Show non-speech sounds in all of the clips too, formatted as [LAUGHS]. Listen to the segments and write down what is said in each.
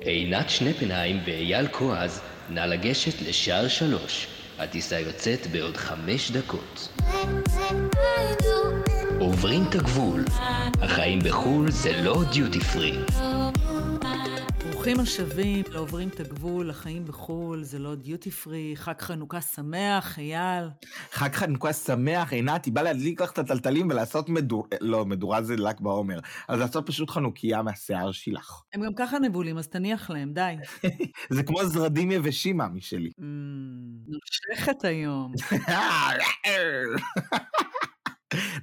עינת שנפנהיים ואייל כועז, נא לגשת לשער שלוש. הטיסה יוצאת בעוד חמש דקות. עוברים את הגבול. החיים בחו"ל זה לא דיוטי פרי. ברוכים השבים לעוברים את הגבול, החיים בחו"ל, זה לא דיוטי פרי, חג חנוכה שמח, אייל. חג חנוכה שמח, עינת, היא באה להדליק לך את הטלטלים ולעשות מדור... לא, מדורה זה ל"ג בעומר. אז לעשות פשוט חנוכיה מהשיער שלך. הם גם ככה נבולים, אז תניח להם, די. [LAUGHS] זה כמו זרדים יבשים, מאמי שלי. Mm, נושכת היום. [LAUGHS]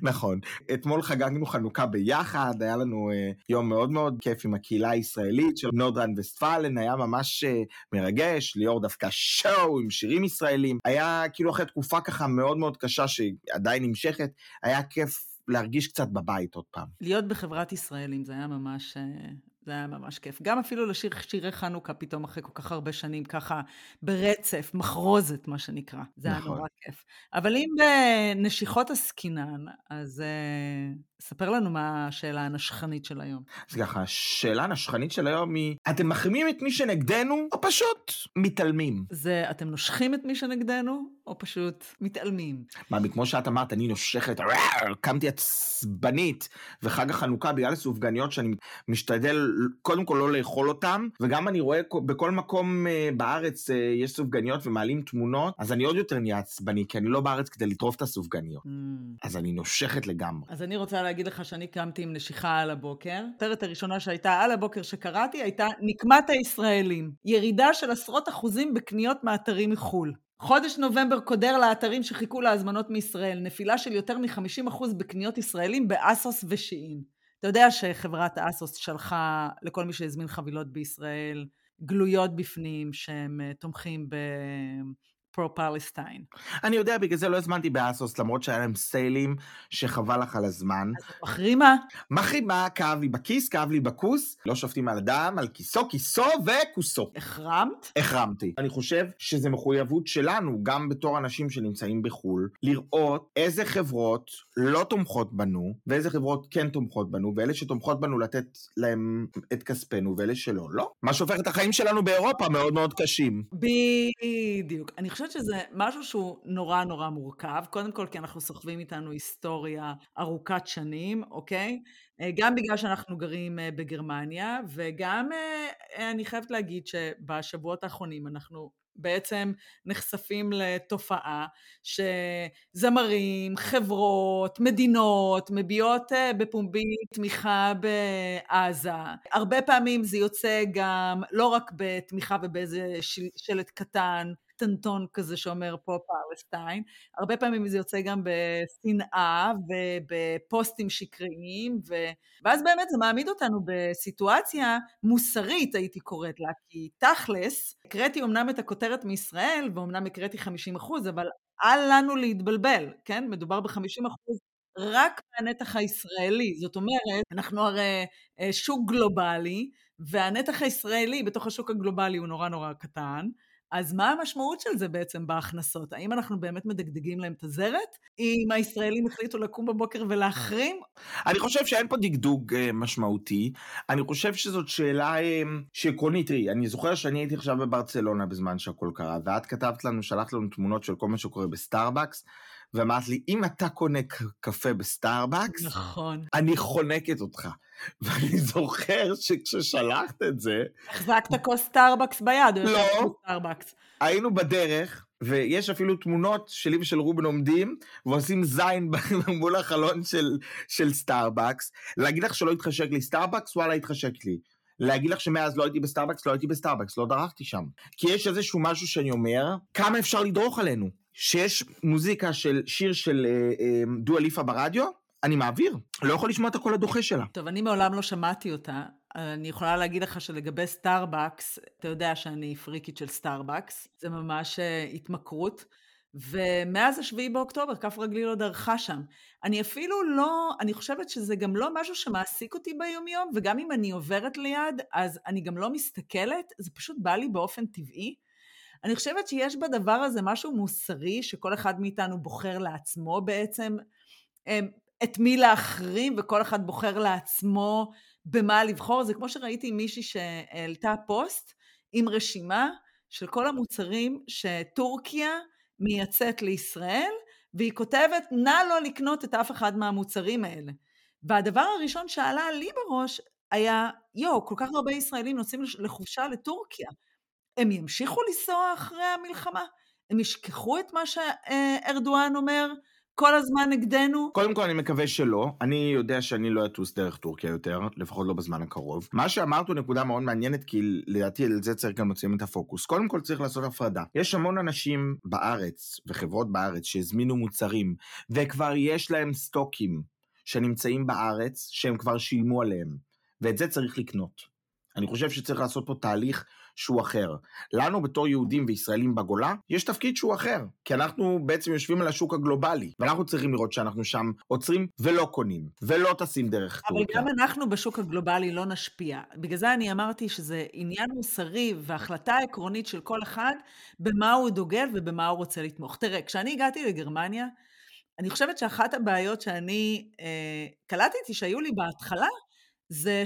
נכון. אתמול חגגנו חנוכה ביחד, היה לנו uh, יום מאוד מאוד כיף עם הקהילה הישראלית של נורדרן וסטפלן, היה ממש uh, מרגש, ליאור דווקא שואו עם שירים ישראלים. היה כאילו אחרי תקופה ככה מאוד מאוד קשה שעדיין נמשכת, היה כיף להרגיש קצת בבית עוד פעם. להיות בחברת ישראלים זה היה ממש... זה היה ממש כיף. גם אפילו לשיר שירי חנוכה פתאום אחרי כל כך הרבה שנים, ככה ברצף, מחרוזת, מה שנקרא. זה נכון. היה נורא כיף. אבל אם בנשיכות עסקינן, אז uh, ספר לנו מה השאלה הנשכנית של היום. אז ככה, השאלה הנשכנית של היום היא, אתם מחרימים את מי שנגדנו, או פשוט מתעלמים? זה, אתם נושכים את מי שנגדנו, או פשוט מתעלמים? מה, כמו שאת אמרת, אני נושכת, קמתי עצבנית, וחג החנוכה בגלל הסופגניות שאני משתדל קודם כל לא לאכול אותם, וגם אני רואה בכל מקום uh, בארץ uh, יש סופגניות ומעלים תמונות, אז אני עוד יותר נהיה עצבני, כי אני לא בארץ כדי לטרוף את הסופגניות. Mm. אז אני נושכת לגמרי. אז אני רוצה להגיד לך שאני קמתי עם נשיכה על הבוקר. הכותרת הראשונה שהייתה על הבוקר שקראתי הייתה נקמת הישראלים. ירידה של עשרות אחוזים בקניות מאתרים מחו"ל. חודש נובמבר קודר לאתרים שחיכו להזמנות מישראל, נפילה של יותר מ-50% בקניות ישראלים באסוס ושיעין. אתה יודע שחברת אסוס שלחה לכל מי שהזמין חבילות בישראל גלויות בפנים שהם אה, תומכים ב... פרו-פלסטיין. אני יודע, בגלל זה לא הזמנתי באסוס, למרות שהיה להם סיילים שחבל לך על הזמן. אז מחרימה? מחרימה, כאב לי בכיס, כאב לי בכוס. לא שופטים על אדם, על כיסו, כיסו וכוסו. החרמת? החרמתי. אני חושב שזו מחויבות שלנו, גם בתור אנשים שנמצאים בחו"ל, לראות איזה חברות לא תומכות בנו, ואיזה חברות כן תומכות בנו, ואלה שתומכות בנו לתת להם את כספנו, ואלה שלא, לא. מה שהופך את החיים שלנו באירופה מאוד מאוד קשים. בדיוק. אני חושבת חושבת שזה משהו שהוא נורא נורא מורכב. קודם כל, כי אנחנו סוחבים איתנו היסטוריה ארוכת שנים, אוקיי? אה, גם בגלל שאנחנו גרים אה, בגרמניה, וגם אה, אני חייבת להגיד שבשבועות האחרונים אנחנו בעצם נחשפים לתופעה שזמרים, חברות, מדינות מביעות בפומבי תמיכה בעזה. הרבה פעמים זה יוצא גם לא רק בתמיכה ובאיזה שלט קטן, קטנטון כזה שאומר פה פלסטיין. הרבה פעמים זה יוצא גם בשנאה ובפוסטים שקריים, ו... ואז באמת זה מעמיד אותנו בסיטואציה מוסרית, הייתי קוראת לה, כי תכלס, הקראתי אמנם את הכותרת מישראל, ואומנם הקראתי 50 אחוז, אבל אל לנו להתבלבל, כן? מדובר ב-50 אחוז רק מהנתח הישראלי. זאת אומרת, אנחנו הרי אה, שוק גלובלי, והנתח הישראלי בתוך השוק הגלובלי הוא נורא נורא קטן, אז מה המשמעות של זה בעצם בהכנסות? האם אנחנו באמת מדגדגים להם את הזרת? אם הישראלים החליטו לקום בבוקר ולהחרים? אני חושב שאין פה דגדוג אה, משמעותי. אני חושב שזאת שאלה אה, שעקרונית, תראי, אני זוכר שאני הייתי עכשיו בברצלונה בזמן שהכל קרה, ואת כתבת לנו, שלחת לנו תמונות של כל מה שקורה בסטארבקס. ואמרת לי, אם אתה קונה קפה בסטארבקס, נכון. אני חונקת אותך. [LAUGHS] ואני זוכר שכששלחת את זה... החזקת כוס סטארבקס ביד, לא. סטארבקס. היינו בדרך, ויש אפילו תמונות שלי ושל רובן עומדים, ועושים זין [LAUGHS] מול החלון של, של סטארבקס. להגיד לך שלא התחשק לי סטארבקס, וואלה, התחשק לי. להגיד לך שמאז לא הייתי בסטארבקס, לא הייתי בסטארבקס, לא דרכתי שם. כי יש איזשהו משהו שאני אומר, כמה אפשר לדרוך עלינו? שיש מוזיקה של שיר של אה, אה, דואה ליפה ברדיו, אני מעביר, לא יכול לשמוע את הקול הדוחה שלה. טוב, אני מעולם לא שמעתי אותה. אני יכולה להגיד לך שלגבי סטארבקס, אתה יודע שאני פריקית של סטארבקס, זה ממש אה, התמכרות. ומאז השביעי באוקטובר, כף רגלי לא דרכה שם. אני אפילו לא, אני חושבת שזה גם לא משהו שמעסיק אותי ביומיום, וגם אם אני עוברת ליד, אז אני גם לא מסתכלת, זה פשוט בא לי באופן טבעי. אני חושבת שיש בדבר הזה משהו מוסרי, שכל אחד מאיתנו בוחר לעצמו בעצם. אמ, את מי להחרים, וכל אחד בוחר לעצמו במה לבחור. זה כמו שראיתי מישהי שהעלתה פוסט עם רשימה של כל המוצרים שטורקיה מייצאת לישראל, והיא כותבת, נא לא לקנות את אף אחד מהמוצרים האלה. והדבר הראשון שעלה לי בראש היה, יואו, כל כך הרבה ישראלים נוסעים לחופשה לטורקיה. הם ימשיכו לנסוע אחרי המלחמה? הם ישכחו את מה שארדואן אומר? כל הזמן נגדנו? קודם כל אני מקווה שלא. אני יודע שאני לא אטוס דרך טורקיה יותר, לפחות לא בזמן הקרוב. מה שאמרת הוא נקודה מאוד מעניינת, כי לדעתי על זה צריך גם לציין את הפוקוס. קודם כל צריך לעשות הפרדה. יש המון אנשים בארץ, וחברות בארץ, שהזמינו מוצרים, וכבר יש להם סטוקים שנמצאים בארץ, שהם כבר שילמו עליהם. ואת זה צריך לקנות. אני חושב שצריך לעשות פה תהליך שהוא אחר. לנו בתור יהודים וישראלים בגולה, יש תפקיד שהוא אחר, כי אנחנו בעצם יושבים על השוק הגלובלי, ואנחנו צריכים לראות שאנחנו שם עוצרים ולא קונים, ולא טסים דרך אבל טורקיה. אבל גם אנחנו בשוק הגלובלי לא נשפיע. בגלל זה אני אמרתי שזה עניין מוסרי והחלטה עקרונית של כל אחד במה הוא דוגל ובמה הוא רוצה לתמוך. תראה, כשאני הגעתי לגרמניה, אני חושבת שאחת הבעיות שאני אה, קלטתי שהיו לי בהתחלה, זה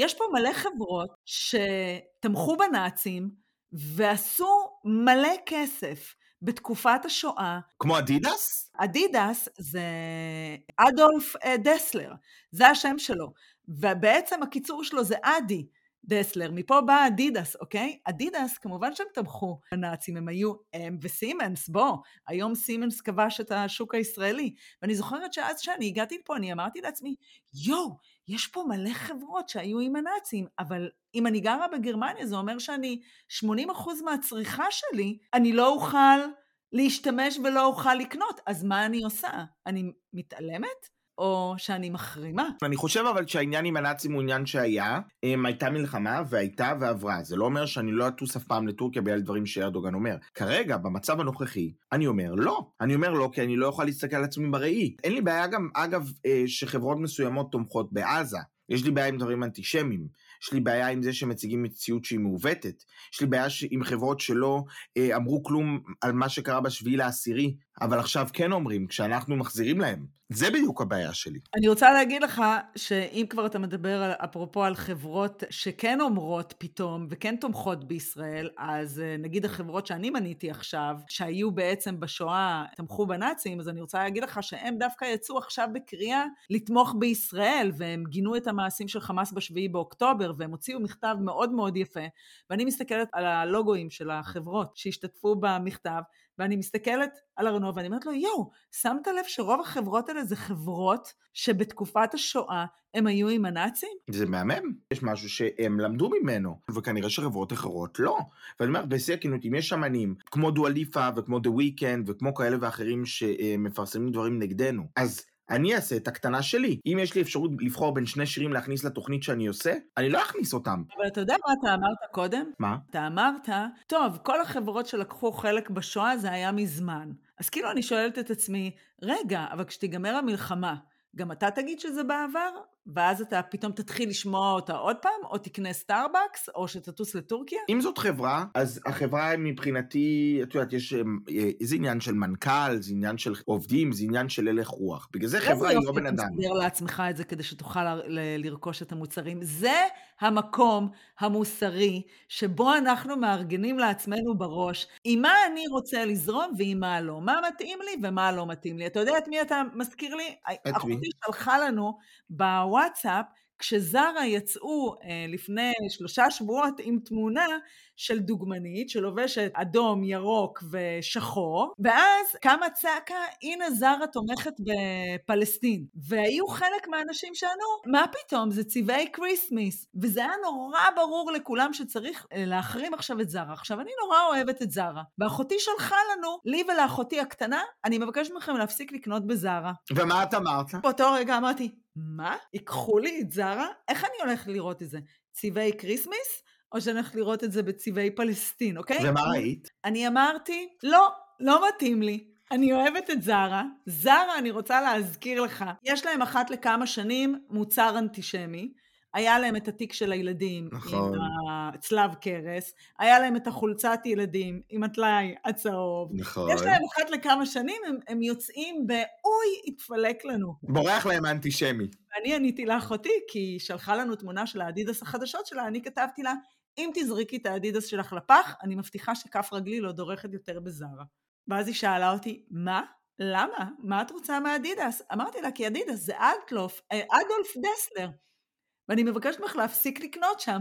שיש פה מלא חברות שתמכו בנאצים ועשו מלא כסף בתקופת השואה. כמו אדידס? אדידס זה אדולף אה, דסלר, זה השם שלו. ובעצם הקיצור שלו זה אדי. דסלר, מפה באה אדידס, אוקיי? אדידס, כמובן שהם תמכו בנאצים, הם היו הם וסימנס, בוא, היום סימנס כבש את השוק הישראלי. ואני זוכרת שאז כשאני הגעתי לפה, אני אמרתי לעצמי, יואו, יש פה מלא חברות שהיו עם הנאצים, אבל אם אני גרה בגרמניה, זה אומר שאני, 80% מהצריכה שלי, אני לא אוכל להשתמש ולא אוכל לקנות, אז מה אני עושה? אני מתעלמת? או שאני מחרימה. אני חושב אבל שהעניין עם הנאצים הוא עניין שהיה, הם, הייתה מלחמה והייתה ועברה. זה לא אומר שאני לא אטוס אף פעם לטורקיה בגלל דברים שארדוגן אומר. כרגע, במצב הנוכחי, אני אומר לא. אני אומר לא כי אני לא יכול להסתכל על עצמי בראי. אין לי בעיה גם, אגב, אה, שחברות מסוימות תומכות בעזה. יש לי בעיה עם דברים אנטישמיים. יש לי בעיה עם זה שמציגים מציאות שהיא מעוותת. יש לי בעיה עם חברות שלא אה, אמרו כלום על מה שקרה בשביעי לעשירי, אבל עכשיו כן אומרים, כשאנחנו מחזירים להם. זה בדיוק הבעיה שלי. אני רוצה להגיד לך שאם כבר אתה מדבר על, אפרופו על חברות שכן אומרות פתאום וכן תומכות בישראל, אז אה, נגיד החברות שאני מניתי עכשיו, שהיו בעצם בשואה, תמכו בנאצים, אז אני רוצה להגיד לך שהם דווקא יצאו עכשיו בקריאה לתמוך בישראל, והם גינו את המעשים של חמאס בשביעי באוקטובר, והם הוציאו מכתב מאוד מאוד יפה, ואני מסתכלת על הלוגוים של החברות שהשתתפו במכתב, ואני מסתכלת על ארנוב ואני אומרת לו, יואו, שמת לב שרוב החברות האלה זה חברות שבתקופת השואה הם היו עם הנאצים? זה מהמם, יש משהו שהם למדו ממנו, וכנראה שחברות אחרות לא. ואני אומר, בשיא הכנות, אם יש אמנים כמו דואליפה וכמו The Weeknd וכמו כאלה ואחרים שמפרסמים דברים נגדנו, אז אני אעשה את הקטנה שלי. אם יש לי אפשרות לבחור בין שני שירים להכניס לתוכנית שאני עושה, אני לא אכניס אותם. אבל אתה יודע מה אתה אמרת קודם? מה? אתה אמרת, טוב, כל החברות שלקחו חלק בשואה זה היה מזמן. אז כאילו אני שואלת את עצמי, רגע, אבל כשתיגמר המלחמה, גם אתה תגיד שזה בעבר? ואז אתה פתאום תתחיל לשמוע אותה עוד פעם, או תקנה סטארבקס, או שתטוס לטורקיה? אם זאת חברה, אז החברה מבחינתי, את יודעת, יש איזה עניין של מנכ"ל, זה עניין של עובדים, זה עניין של הלך רוח. בגלל זה חברה היא לא בן אדם. איזה יופי לעצמך את זה כדי שתוכל לרכוש את המוצרים. זה המקום המוסרי שבו אנחנו מארגנים לעצמנו בראש, עם מה אני רוצה לזרום ועם מה לא. מה מתאים לי ומה לא מתאים לי. אתה יודע את מי אתה מזכיר לי? את מי? אחותי שלחה לנו בוואטסאפ, כשזרה יצאו אה, לפני שלושה שבועות עם תמונה של דוגמנית שלובשת אדום, ירוק ושחור, ואז קמה צעקה, הנה זרה תומכת בפלסטין. והיו חלק מהאנשים שענו, מה פתאום, זה צבעי כריסמיס. וזה היה נורא ברור לכולם שצריך אה, להחרים עכשיו את זרה. עכשיו, אני נורא אוהבת את זרה, ואחותי שלחה לנו, לי ולאחותי הקטנה, אני מבקשת מכם להפסיק לקנות בזרה. ומה את אמרת? באותו רגע אמרתי, מה? ייקחו לי את זרה? איך אני הולכת לראות את זה? צבעי כריסמיס? או שאני הולכת לראות את זה בצבעי פלסטין, אוקיי? ומה ראית? אני אמרתי, לא, לא מתאים לי. אני אוהבת את זרה. זרה, אני רוצה להזכיר לך, יש להם אחת לכמה שנים מוצר אנטישמי. היה להם את התיק של הילדים נכון. עם הצלב קרס, היה להם את החולצת ילדים עם הטלאי הצהוב. נכון. יש להם אחת לכמה שנים, הם, הם יוצאים ב"אוי, התפלק לנו". בורח להם האנטישמי. ואני עניתי לאחותי, כי היא שלחה לנו תמונה של האדידס החדשות שלה, אני כתבתי לה, אם תזרקי את האדידס שלך לפח, אני מבטיחה שכף רגלי לא דורכת יותר בזרה. ואז היא שאלה אותי, מה? למה? מה את רוצה מאדידס? אמרתי לה, כי אדידס זה אדלוף, אה, אדולף דסלר. ואני מבקשת ממך להפסיק לקנות שם.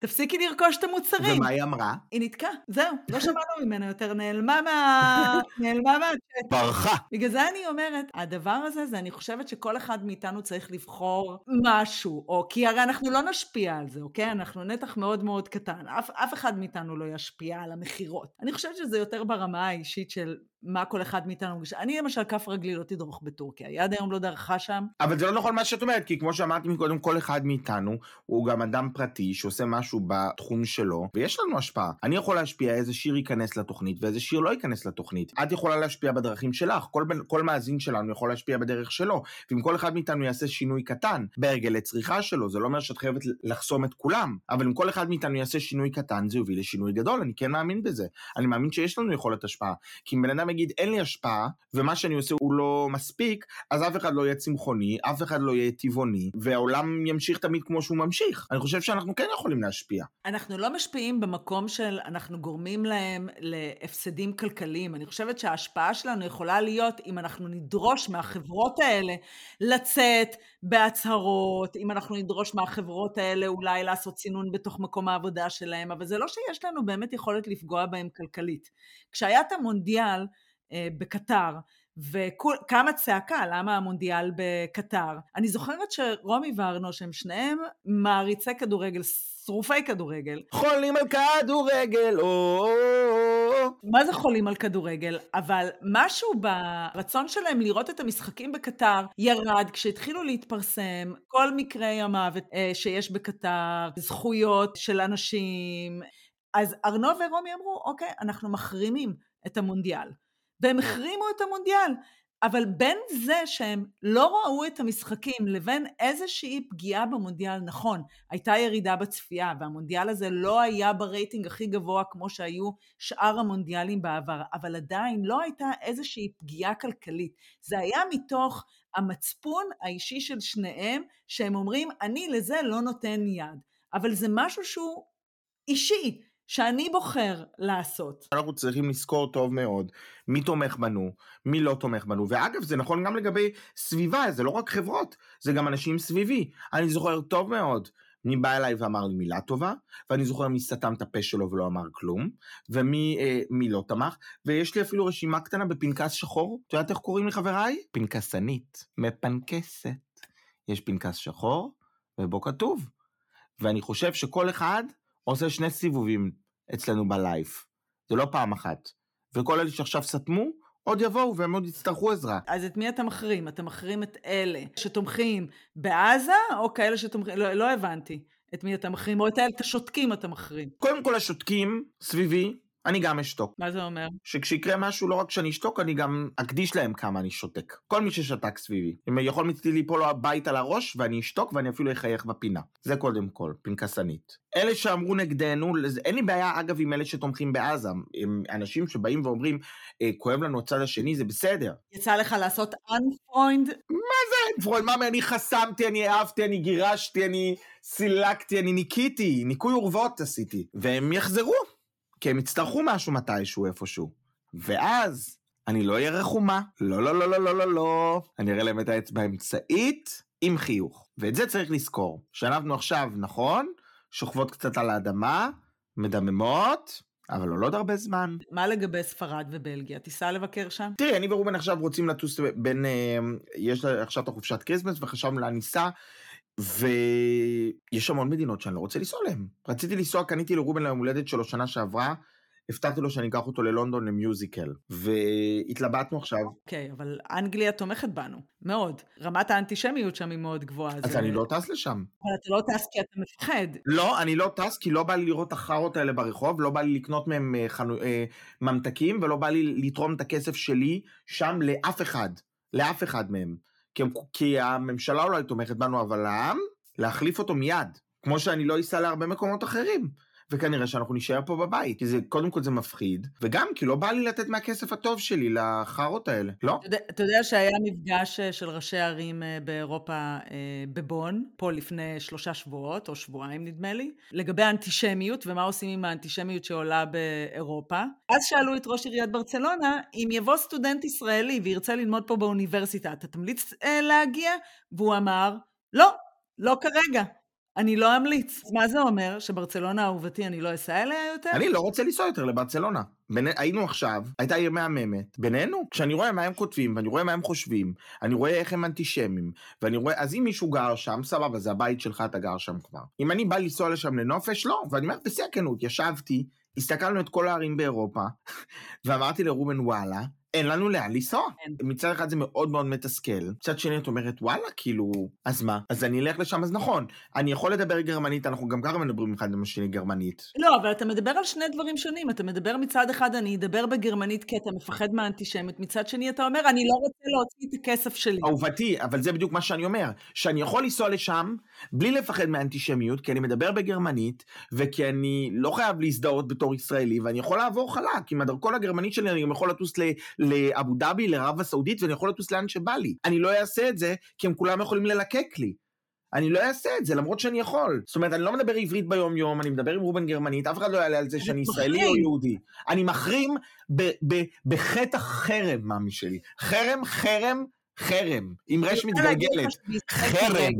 תפסיקי לרכוש את המוצרים. ומה היא אמרה? היא נתקעה, זהו, לא שמענו ממנה יותר, נעלמה מה... [LAUGHS] נעלמה מהצ'אט. ברחה. בגלל זה אני אומרת, הדבר הזה, זה אני חושבת שכל אחד מאיתנו צריך לבחור משהו, או כי הרי אנחנו לא נשפיע על זה, אוקיי? אנחנו נתח מאוד מאוד קטן, אף, אף אחד מאיתנו לא ישפיע על המכירות. אני חושבת שזה יותר ברמה האישית של מה כל אחד מאיתנו מרגיש. אני למשל, כף רגלי לא תדרוך בטורקיה, היא עד היום לא דרכה שם. אבל זה לא נכון מה שאת אומרת, כי כמו שאמרתי מקודם, כל אחד מאיתנו הוא גם אדם פרטי שעושה משהו בתחום שלו, ויש לנו השפעה. אני יכול להשפיע איזה שיר ייכנס לתוכנית ואיזה שיר לא ייכנס לתוכנית. את יכולה להשפיע בדרכים שלך, כל, כל מאזין שלנו יכול להשפיע בדרך שלו. ואם כל אחד מאיתנו יעשה שינוי קטן בהרגלי צריכה שלו, זה לא אומר שאת חייבת לחסום את כולם, אבל אם כל אחד מאיתנו יעשה שינוי קטן, זה יוביל לשינוי גדול, אני כן מאמין בזה. אני מאמין שיש לנו יכולת השפעה. כי אם בן אדם יגיד, אין לי השפעה, ומה שאני עושה הוא לא מספיק, אז אף אחד לא יהיה צמחוני, אף אחד לא יהיה טבעוני, והעולם ימשיך תמיד כמו שהוא ממשיך. אני חושב שאנחנו כן יכולים להשפיע. אנחנו לא משפיעים במקום של אנחנו גורמים להם להפסדים כלכליים. אני חושבת שההשפעה שלנו יכולה להיות אם אנחנו נדרוש מהחברות האלה לצאת בהצהרות, אם אנחנו נדרוש מהחברות האלה אולי לעשות צינון בתוך מקום העבודה שלהם, אבל זה לא שיש לנו באמת יכולת לפגוע בהם כלכלית. כשהיה את המונדיאל בקטר, וקמה צעקה, למה המונדיאל בקטר? אני זוכרת שרומי וארנו, שהם שניהם מעריצי כדורגל, שרופי כדורגל. חולים על כדורגל, או. מה זה חולים על כדורגל? אבל משהו ברצון שלהם לראות את המשחקים בקטר ירד כשהתחילו להתפרסם כל מקרי המוות אה, שיש בקטר, זכויות של אנשים. אז ארנו ורומי אמרו, אוקיי, אנחנו מחרימים את המונדיאל. והם החרימו את המונדיאל. אבל בין זה שהם לא ראו את המשחקים לבין איזושהי פגיעה במונדיאל, נכון, הייתה ירידה בצפייה, והמונדיאל הזה לא היה ברייטינג הכי גבוה כמו שהיו שאר המונדיאלים בעבר, אבל עדיין לא הייתה איזושהי פגיעה כלכלית. זה היה מתוך המצפון האישי של שניהם, שהם אומרים, אני לזה לא נותן יד. אבל זה משהו שהוא אישי, שאני בוחר לעשות. אנחנו צריכים לזכור טוב מאוד מי תומך בנו, מי לא תומך בנו. ואגב, זה נכון גם לגבי סביבה, זה לא רק חברות, זה גם אנשים סביבי. אני זוכר טוב מאוד מי בא אליי ואמר לי מילה טובה, ואני זוכר מי סתם את הפה שלו ולא אמר כלום, ומי אה, מי לא תמך, ויש לי אפילו רשימה קטנה בפנקס שחור. את יודעת איך קוראים לי חבריי? פנקסנית, מפנקסת. יש פנקס שחור, ובו כתוב. ואני חושב שכל אחד עושה שני סיבובים אצלנו בלייף. זה לא פעם אחת. וכל אלה שעכשיו סתמו, עוד יבואו והם עוד יצטרכו עזרה. אז את מי אתה מחרים? אתה מחרים את אלה שתומכים בעזה, או כאלה שתומכים... לא, לא הבנתי את מי אתה מחרים, או את השותקים אתה מחרים. קודם כל השותקים סביבי, אני גם אשתוק. מה זה אומר? שכשיקרה משהו, לא רק שאני אשתוק, אני גם אקדיש להם כמה אני שותק. כל מי ששתק סביבי. אם יכול מצדי ליפול לו הבית על הראש, ואני אשתוק, ואני אפילו אחייך בפינה. זה קודם כל, פנקסנית. אלה שאמרו נגדנו, אין לי בעיה אגב עם אלה שתומכים בעזה. הם אנשים שבאים ואומרים, אה, כואב לנו הצד השני, זה בסדר. יצא לך לעשות unfreund? פרול, מה, אני חסמתי, אני העפתי, אני גירשתי, אני סילקתי, אני ניקיתי, ניקוי אורוות עשיתי. והם יחזרו, כי הם יצטרכו משהו מתישהו איפשהו. ואז אני לא אהיה רחומה, לא, לא, לא, לא, לא, לא, לא. אני אראה להם את האצבע האמצעית עם חיוך. ואת זה צריך לזכור, שאנחנו עכשיו, נכון, שוכבות קצת על האדמה, מדממות, אבל לא עוד הרבה זמן. מה לגבי ספרד ובלגיה? תיסע לבקר שם? תראי, אני ורובן עכשיו רוצים לטוס בין... אה, יש עכשיו את החופשת כריסמס, וחשבנו לאן ניסע, ויש המון מדינות שאני לא רוצה לנסוע להן. רציתי לנסוע, קניתי לרובן ליום הולדת שלו שנה שעברה, הבטחתי לו שאני אקח אותו ללונדון ל musical, והתלבטנו עכשיו. אוקיי, okay, אבל אנגליה תומכת בנו, מאוד. רמת האנטישמיות שם היא מאוד גבוהה. אז זה... אני לא טס לשם. אבל אתה לא טס כי אתה מפחד. לא, אני לא טס כי לא בא לי לראות החארות האלה ברחוב, לא בא לי לקנות מהם חנו... ממתקים, ולא בא לי לתרום את הכסף שלי שם לאף אחד, לאף אחד מהם. כי, כי הממשלה אולי תומכת בנו, אבל העם, להחליף אותו מיד, כמו שאני לא אסע להרבה מקומות אחרים. וכנראה שאנחנו נישאר פה בבית, כי זה, קודם כל זה מפחיד, וגם כי לא בא לי לתת מהכסף הטוב שלי לחארות האלה, לא? אתה יודע שהיה מפגש אה, של ראשי ערים אה, באירופה אה, בבון, פה לפני שלושה שבועות, או שבועיים נדמה לי, לגבי האנטישמיות ומה עושים עם האנטישמיות שעולה באירופה. אז שאלו את ראש עיריית ברצלונה, אם יבוא סטודנט ישראלי וירצה ללמוד פה באוניברסיטה, אתה תמליץ להגיע? והוא אמר, לא, לא כרגע. אני לא אמליץ. מה זה אומר? שברצלונה אהובתי אני לא אסע אליה יותר? אני לא רוצה לנסוע יותר לברצלונה. בין... היינו עכשיו, הייתה עיר מהממת, בינינו, כשאני רואה מה הם כותבים, ואני רואה מה הם חושבים, אני רואה איך הם אנטישמים, ואני רואה, אז אם מישהו גר שם, סבבה, זה הבית שלך, אתה גר שם כבר. אם אני בא לנסוע לשם לנופש, לא, ואני אומר, בשיא הכנות, ישבתי, הסתכלנו את כל הערים באירופה, [LAUGHS] ואמרתי לרובן וואלה, אין לנו לאן לנסוע. מצד אחד זה מאוד מאוד מתסכל, מצד שני את אומרת וואלה כאילו אז מה? אז אני אלך לשם אז נכון. אני יכול לדבר גרמנית אנחנו גם ככה מדברים אחד עם השני גרמנית. לא אבל אתה מדבר על שני דברים שונים. אתה מדבר מצד אחד אני אדבר בגרמנית כי אתה מפחד מהאנטישמיות. מצד שני אתה אומר אני לא רוצה להוציא את הכסף שלי. אהובתי אבל זה בדיוק מה שאני אומר. שאני יכול לנסוע לשם בלי לפחד מהאנטישמיות כי אני מדבר בגרמנית וכי אני לא חייב להזדהות בתור ישראלי ואני יכול לעבור חלק עם הדרכון הגרמנית שלי אני גם יכול לטוס לאבו דאבי, לערב הסעודית, ואני יכול לטוס לאן שבא לי. אני לא אעשה את זה, כי הם כולם יכולים ללקק לי. אני לא אעשה את זה, למרות שאני יכול. זאת אומרת, אני לא מדבר עברית ביום-יום, אני מדבר עם רובן גרמנית, אף אחד לא יעלה על זה שאני ישראלי או יהודי. אני מחרים בחטא חרם, מאמי שלי. חרם, חרם, חרם. עם רש מתגלגלת. חרם.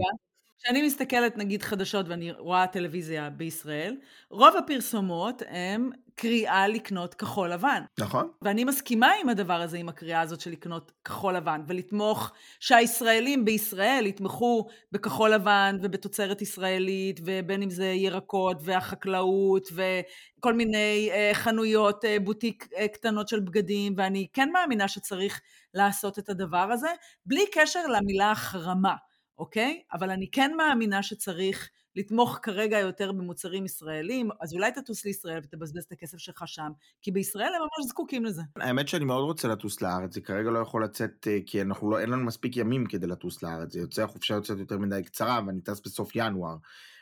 כשאני מסתכלת נגיד חדשות ואני רואה טלוויזיה בישראל, רוב הפרסומות הם קריאה לקנות כחול לבן. נכון. ואני מסכימה עם הדבר הזה, עם הקריאה הזאת של לקנות כחול לבן, ולתמוך שהישראלים בישראל יתמכו בכחול לבן ובתוצרת ישראלית, ובין אם זה ירקות והחקלאות וכל מיני אה, חנויות אה, בוטיק אה, קטנות של בגדים, ואני כן מאמינה שצריך לעשות את הדבר הזה, בלי קשר למילה החרמה. אוקיי? אבל אני כן מאמינה שצריך לתמוך כרגע יותר במוצרים ישראלים, אז אולי תטוס לישראל ותבזבז את הכסף שלך שם, כי בישראל הם ממש זקוקים לזה. האמת שאני מאוד רוצה לטוס לארץ, זה כרגע לא יכול לצאת, אה, כי אנחנו לא, אין לנו מספיק ימים כדי לטוס לארץ, זה יוצא, החופשה יוצאת יותר מדי קצרה, ואני טס בסוף ינואר.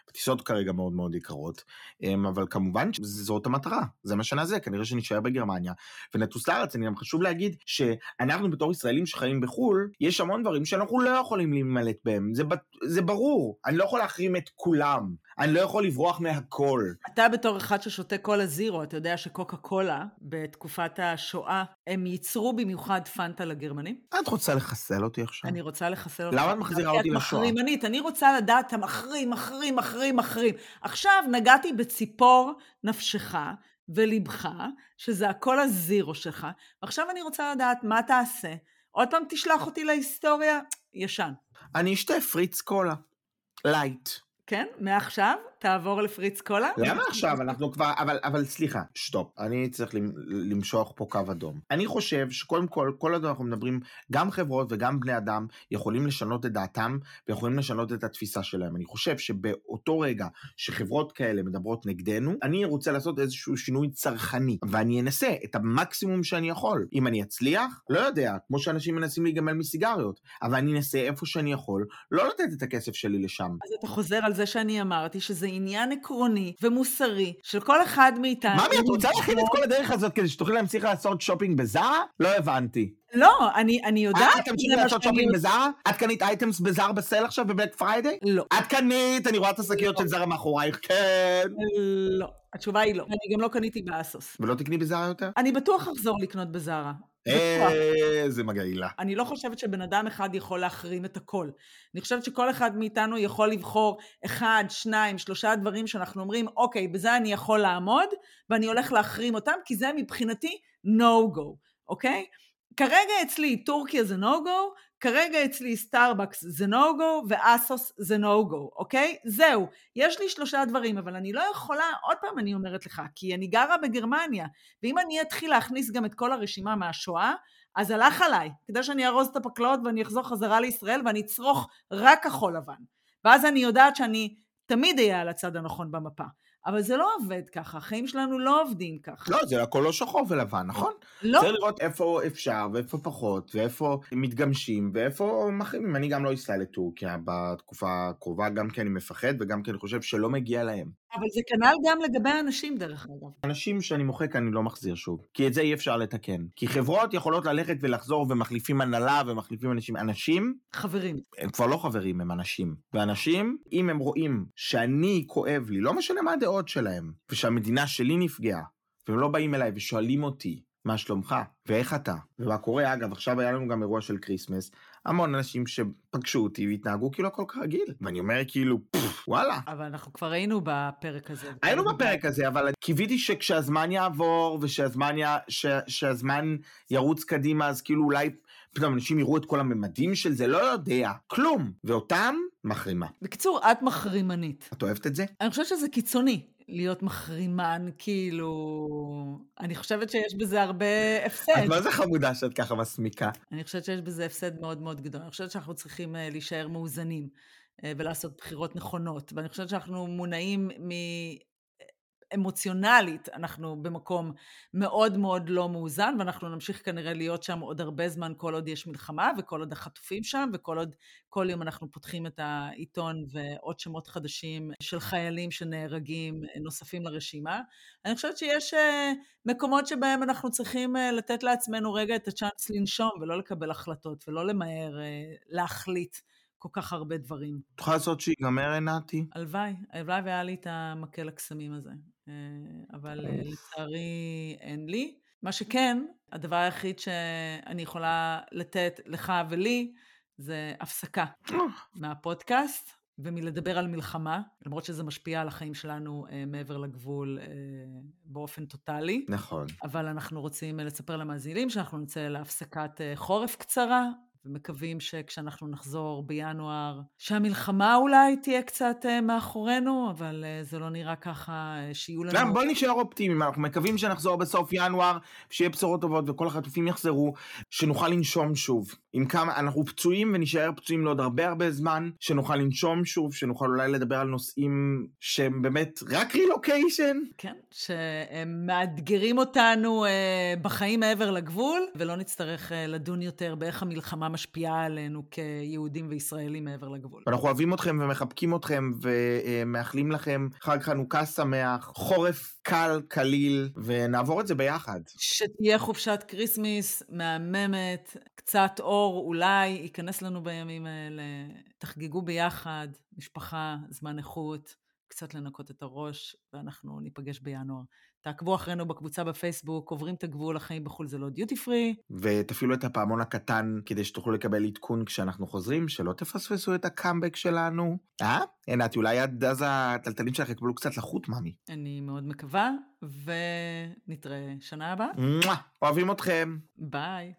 הטיסות כרגע מאוד מאוד יקרות, אמ, אבל כמובן שזאת המטרה, זה מה שנעשה, כנראה שנשאר בגרמניה ונטוס לארץ. אני גם חשוב להגיד שאנחנו בתור ישראלים שחיים בחו"ל, יש המון דברים שאנחנו לא יכולים להימלט בהם, זה, זה ברור, אני לא יכול להחרים את כולם, אני לא יכול לברוח מהכל. אתה בתור אחד ששותה קולה זירו, אתה יודע שקוקה קולה, בתקופת השואה, הם ייצרו במיוחד פנטה לגרמנים? את רוצה לחסל אותי עכשיו? אני רוצה לחסל אותי. למה את מחזירה אותי לשואה? את מחרימנית, אני רוצה לדעת, אתה מחרים, מחרים, מחרים, מחרים. עכשיו נגעתי בציפור נפשך ולבך, שזה הקולה זירו שלך, ועכשיו אני רוצה לדעת מה תעשה. עוד פעם תשלח אותי להיסטוריה? ישן. אני אשתה פריץ קולה. לייט. כן? מעכשיו תעבור לפריץ קולה. למה עכשיו? אנחנו כבר... אבל, אבל סליחה, stop. אני צריך למשוך פה קו אדום. אני חושב שקודם כל, כל עוד אנחנו מדברים, גם חברות וגם בני אדם יכולים לשנות את דעתם ויכולים לשנות את התפיסה שלהם. אני חושב שבאותו רגע שחברות כאלה מדברות נגדנו, אני רוצה לעשות איזשהו שינוי צרכני, ואני אנסה את המקסימום שאני יכול. אם אני אצליח, לא יודע, כמו שאנשים מנסים להיגמל מסיגריות, אבל אני אנסה איפה שאני יכול, לא לתת את הכסף שלי לשם. אז אתה חוזר על זה שאני אמרתי שזה עניין עקרוני ומוסרי של כל אחד מאיתנו. ממי, את רוצה להכין את כל הדרך הזאת כדי שתוכלי להמשיך לעשות שופינג בזארה? לא הבנתי. לא, אני, אני יודעת... את תמשיכי לעשות שופינג בזארה? את קנית items בזארה ב sale עכשיו ב Black Friday? לא. את קנית, אני רואה את השקיות של זארה מאחורייך, כן. לא. התשובה היא לא. אני גם לא קניתי באסוס. ולא תקני בזארה יותר? אני בטוח אחזור לקנות בזארה. איזה מגעילה. אני לא חושבת שבן אדם אחד יכול להחרים את הכל. אני חושבת שכל אחד מאיתנו יכול לבחור אחד, שניים, שלושה דברים שאנחנו אומרים, אוקיי, בזה אני יכול לעמוד, ואני הולך להחרים אותם, כי זה מבחינתי no-go, אוקיי? כרגע אצלי טורקיה זה no-go, כרגע אצלי סטארבקס זה no-go ואסוס זה no-go, אוקיי? זהו, יש לי שלושה דברים, אבל אני לא יכולה, עוד פעם אני אומרת לך, כי אני גרה בגרמניה, ואם אני אתחיל להכניס גם את כל הרשימה מהשואה, אז הלך עליי, כדי שאני ארוז את הפקלאות ואני אחזור חזרה לישראל ואני אצרוך רק כחול לבן. ואז אני יודעת שאני תמיד אהיה על הצד הנכון במפה. אבל זה לא עובד ככה, החיים שלנו לא עובדים ככה. לא, זה הכל לא שחור ולבן, נכון? לא. צריך לראות איפה אפשר, ואיפה פחות, ואיפה מתגמשים, ואיפה מחרימים. אני גם לא אסע לטורקיה בתקופה הקרובה, גם כי אני מפחד, וגם כי אני חושב שלא מגיע להם. אבל זה כנ"ל גם לגבי האנשים, דרך אגב. אנשים שאני מוחק אני לא מחזיר שוב, כי את זה אי אפשר לתקן. כי חברות יכולות ללכת ולחזור ומחליפים הנהלה ומחליפים אנשים. אנשים, חברים. הם כבר לא חברים, הם אנשים. ואנשים, אם הם רואים שאני כואב לי, לא משנה מה הדעות שלהם, ושהמדינה שלי נפגעה, והם לא באים אליי ושואלים אותי, מה שלומך? ואיך אתה? ומה קורה? אגב, עכשיו היה לנו גם אירוע של כריסמס, המון אנשים שפגשו אותי והתנהגו כאילו הכל כרגיל. ואני אומר כאילו, פפפ, וואלה. אבל אנחנו כבר היינו בפרק הזה. היינו בפרק הזה, אבל קיוויתי שכשהזמן יעבור ושהזמן י... ש... שהזמן ירוץ קדימה, אז כאילו אולי פתאום אנשים יראו את כל הממדים של זה, לא יודע, כלום. ואותם, מחרימה. בקיצור, את מחרימנית. את אוהבת את זה? אני חושבת שזה קיצוני. להיות מחרימן, כאילו... אני חושבת שיש בזה הרבה הפסד. את מה זה חמודה שאת ככה מסמיקה? אני חושבת שיש בזה הפסד מאוד מאוד גדול. אני חושבת שאנחנו צריכים אה, להישאר מאוזנים אה, ולעשות בחירות נכונות. ואני חושבת שאנחנו מונעים מ... אמוציונלית אנחנו במקום מאוד מאוד לא מאוזן, ואנחנו נמשיך כנראה להיות שם עוד הרבה זמן כל עוד יש מלחמה, וכל עוד החטופים שם, וכל עוד כל יום אנחנו פותחים את העיתון ועוד שמות חדשים של חיילים שנהרגים נוספים לרשימה. אני חושבת שיש אה, מקומות שבהם אנחנו צריכים אה, לתת לעצמנו רגע את הצ'אנס לנשום, ולא לקבל החלטות, ולא למהר אה, להחליט. כל כך הרבה דברים. את יכולה לעשות שיגמר, עינתי? הלוואי, הלוואי והיה לי את המקל הקסמים הזה. אה, אבל אה, לצערי אין לי. מה שכן, הדבר היחיד שאני יכולה לתת לך ולי, זה הפסקה מהפודקאסט ומלדבר על מלחמה, למרות שזה משפיע על החיים שלנו אה, מעבר לגבול אה, באופן טוטאלי. נכון. אבל אנחנו רוצים לספר למאזינים שאנחנו נצא להפסקת אה, חורף קצרה, ומקווים שכשאנחנו נחזור בינואר, שהמלחמה אולי תהיה קצת uh, מאחורינו, אבל uh, זה לא נראה ככה, uh, שיהיו לנו... גם בוא נשאר אופטימיים, אנחנו מקווים שנחזור בסוף ינואר, שיהיה בשורות טובות וכל החטופים יחזרו, שנוכל לנשום שוב. עם כמה, אנחנו פצועים ונשאר פצועים לעוד הרבה הרבה זמן, שנוכל לנשום שוב, שנוכל אולי לדבר על נושאים שהם באמת רק רילוקיישן. כן, שהם מאתגרים אותנו בחיים מעבר לגבול, ולא נצטרך לדון יותר באיך המלחמה משפיעה עלינו כיהודים וישראלים מעבר לגבול. אנחנו אוהבים אתכם ומחבקים אתכם ומאחלים לכם חג חנוכה שמח, חורף קל, קליל, ונעבור את זה ביחד. שתהיה חופשת כריסמס מהממת, קצת אור אולי ייכנס לנו בימים האלה. תחגגו ביחד, משפחה, זמן איכות. קצת לנקות את הראש, ואנחנו ניפגש בינואר. תעקבו אחרינו בקבוצה בפייסבוק, עוברים את הגבול, החיים בחו"ל זה לא דיוטי פרי. ותפעילו את הפעמון הקטן כדי שתוכלו לקבל עדכון כשאנחנו חוזרים, שלא תפספסו את הקאמבק שלנו. אה? עינת, אולי עד אז הטלטלים שלך יקבלו קצת לחות, ממי. אני מאוד מקווה, ונתראה שנה הבאה. אוהבים אתכם. ביי.